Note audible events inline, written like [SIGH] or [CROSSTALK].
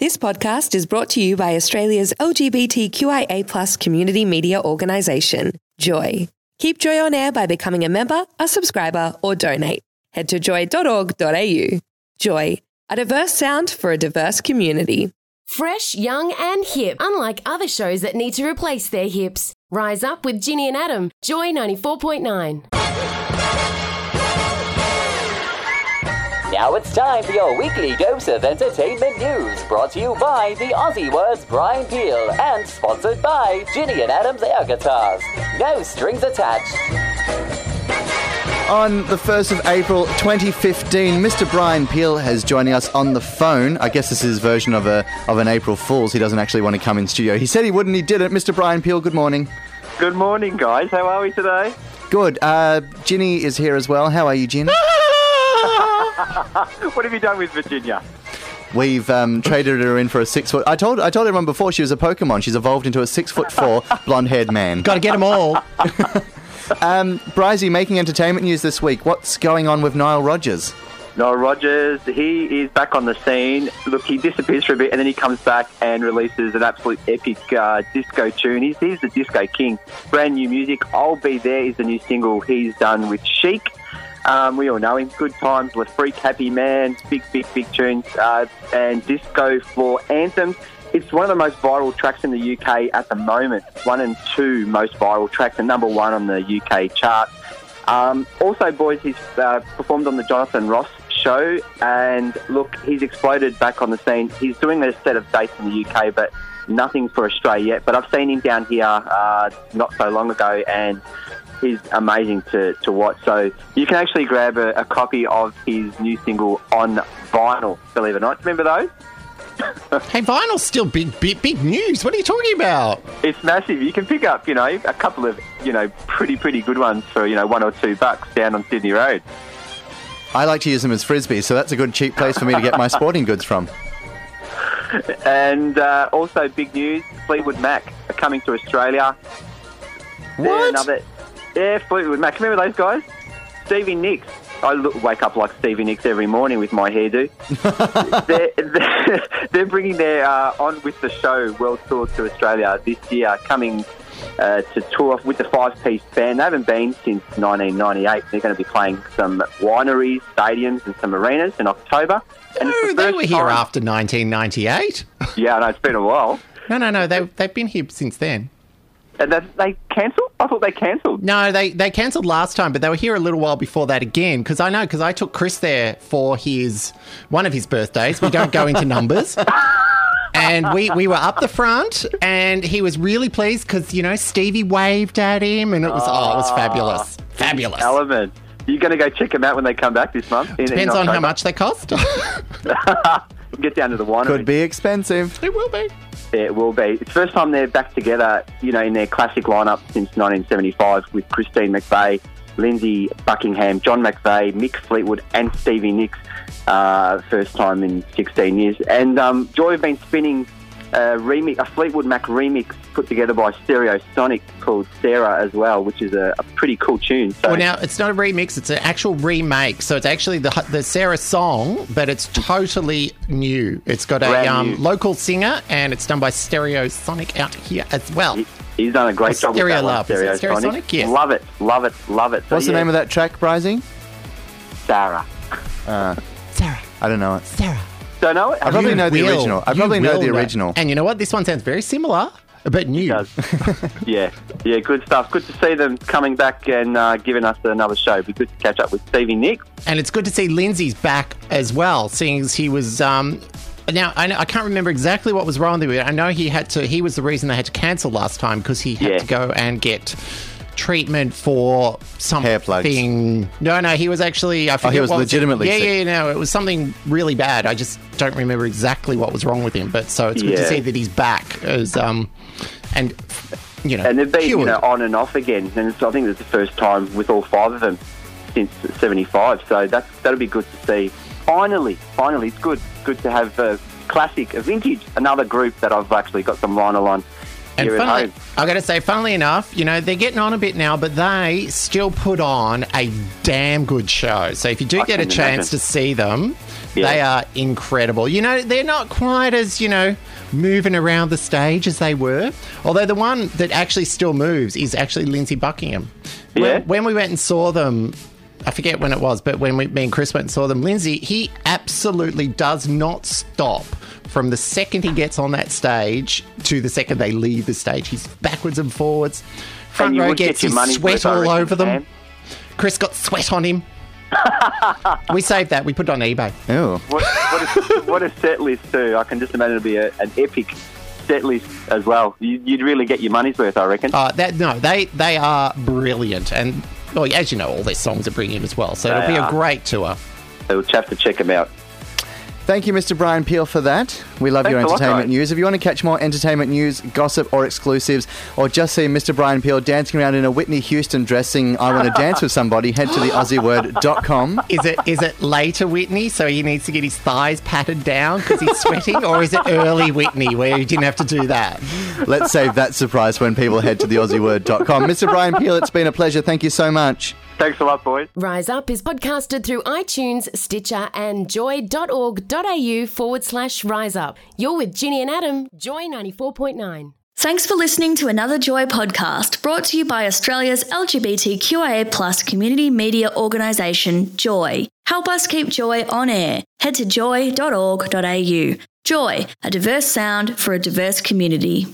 This podcast is brought to you by Australia's LGBTQIA community media organisation, Joy. Keep Joy on air by becoming a member, a subscriber, or donate. Head to joy.org.au. Joy, a diverse sound for a diverse community. Fresh, young, and hip, unlike other shows that need to replace their hips. Rise up with Ginny and Adam, Joy 94.9. Now it's time for your weekly dose of entertainment news, brought to you by the AussieWord's Brian Peel and sponsored by Ginny and Adam's Air Guitars. No strings attached. On the 1st of April 2015, Mr. Brian Peel has joining us on the phone. I guess this is his version of a of an April Fool's. He doesn't actually want to come in studio. He said he wouldn't, he didn't. Mr. Brian Peel, good morning. Good morning, guys. How are we today? Good. Uh, Ginny is here as well. How are you, Ginny? [LAUGHS] [LAUGHS] what have you done with Virginia? We've um, traded her in for a six foot. I told I told everyone before she was a Pokemon. She's evolved into a six foot four [LAUGHS] blonde haired man. Got to get them all. [LAUGHS] Um, Brizzy making entertainment news this week. What's going on with Nile Rodgers? Noel Rogers, he is back on the scene. Look, he disappears for a bit and then he comes back and releases an absolute epic uh, disco tune. He's, he's the disco king. Brand new music. I'll Be There is the new single he's done with Chic. Um, we all know him. Good times, with Freak, Happy Man, big, big, big tunes, uh, and disco floor anthems. It's one of the most viral tracks in the UK at the moment. One and two most viral tracks, and number one on the UK chart. Um, also, boys, he's uh, performed on the Jonathan Ross show, and look, he's exploded back on the scene. He's doing a set of dates in the UK, but nothing for Australia yet. But I've seen him down here uh, not so long ago, and he's amazing to, to watch. So you can actually grab a, a copy of his new single on vinyl, believe it or not. Remember those? [LAUGHS] hey, vinyl's still big, big, big news. What are you talking about? It's massive. You can pick up, you know, a couple of, you know, pretty, pretty good ones for, you know, one or two bucks down on Sydney Road. I like to use them as frisbees, so that's a good cheap place for me to get my [LAUGHS] sporting goods from. And uh, also, big news Fleetwood Mac are coming to Australia. They're What? Another, yeah, Fleetwood Mac. Remember those guys? Stevie Nicks. I look, wake up like Stevie Nicks every morning with my hairdo. [LAUGHS] they're, they're, [LAUGHS] they're bringing their uh, On With the Show World Tour to Australia this year, coming uh, to tour with the five-piece band. They haven't been since 1998. They're going to be playing some wineries, stadiums and some arenas in October. And No, the they were here time- after 1998. Yeah, I know, it's been a while. No, no, no. They, they've been here since then. And that, they cancelled? I thought they cancelled. No, they, they cancelled last time, but they were here a little while before that again. Because I know, because I took Chris there for his one of his birthdays. We don't go into numbers. [LAUGHS] And we, we were up the front, and he was really pleased because, you know, Stevie waved at him, and it was, oh, it was ah, fabulous. Fabulous. Element. You going to go check them out when they come back this month? In, in Depends on how much they cost. [LAUGHS] Get down to the winery. Could be expensive. it will be. It will be. It's the first time they're back together, you know, in their classic lineup since 1975 with Christine McVie, Lindsey Buckingham, John McVie, Mick Fleetwood, and Stevie Nicks. Uh, first time in 16 years. And um, Joy have been spinning a, remix, a Fleetwood Mac remix put together by Stereo Sonic called Sara as well, which is a, a pretty cool tune. So Well, now it's not a remix; it's an actual remake. So it's actually the the Sara song, but it's totally new. It's got a um, local singer, and it's done by Stereo Sonic out here as well. he- he's done a great Oh, job with Stereo that Love. Is it Stereo Sonic? Yes. Love it, love it, love it. So, What's the name of that track, Brizzy? Sara. Sara, I don't know it. Sara. Don't know it? I probably You know the original. I You probably know the original. And you know what? This one sounds very similar, but new. does. [LAUGHS] yeah, yeah, good stuff. Good to see them coming back and uh, giving us another show. It'd be good to catch up with Stevie Nick. And it's good to see Lindsey's back as well, seeing as he was. Um, now I, know, I can't remember exactly what was wrong with it. I know he had to. He was the reason they had to cancel last time because he had Yeah. to go and get treatment for something. Hair plugs. No, no, he was actually. I forget Oh, he was what legitimately Yeah, sick. yeah, no, it was something really bad. I just don't remember exactly what was wrong with him. But so it's good to see that he's back as um, and you know, And they've been, you know, on and off again. And it's, I think it's the first time with all five of them since '75. So that's that'll be good to see. Finally, finally, it's good. Good to have a classic, a vintage, another group that I've actually got some vinyl on. And at funnily. I got to say, funnily enough, you know, they're getting on a bit now, but they still put on a damn good show. So if you do I get a chance imagine. to see them, Yeah. they are incredible. You know, they're not quite as, you know, moving around the stage as they were. Although the one that actually still moves is actually Lindsey Buckingham. When- Yeah? When, we went and saw them, I forget when it was, but when we, me and Chris went and saw them, Lindsey, he absolutely does not stop from the second he gets on that stage to the second they leave the stage. He's backwards and forwards. Front And row would get gets his sweat all reckon, over them. Sam. Chris got sweat on him. we saved that. We put it on eBay. Oh, What, what, a, what a set list too! I can just imagine it'll be a, an epic set list as well. You, you'd really get your money's worth, I reckon. Uh, that no, they they are brilliant, and well, as you know, all their songs are brilliant as well. So it'll They be a great tour. So we'll have to check them out. Thank you, Mr. Brian Peel, for that. We love your Thanks a lot, entertainment guys. news. If you want to catch more entertainment news, gossip, or exclusives, or just see Mr. Brian Peel dancing around in a Whitney Houston dressing I Want to [LAUGHS] Dance with Somebody, head to the AussieWord.com. Is it is it later Whitney, so he needs to get his thighs patted down because he's sweating, or is it early Whitney where he didn't have to do that? Let's save that surprise when people head to the AussieWord.com. Mr. Brian Peel, it's been a pleasure. Thank you so much. Thanks a lot, boys. Rise Up is podcasted through iTunes, Stitcher, and joy.org.au forward slash rise up. You're with Ginny and Adam, Joy 94.9. Thanks for listening to another Joy podcast brought to you by Australia's LGBTQIA plus community media organisation, Joy. Help us keep Joy on air. Head to joy.org.au. Joy, a diverse sound for a diverse community.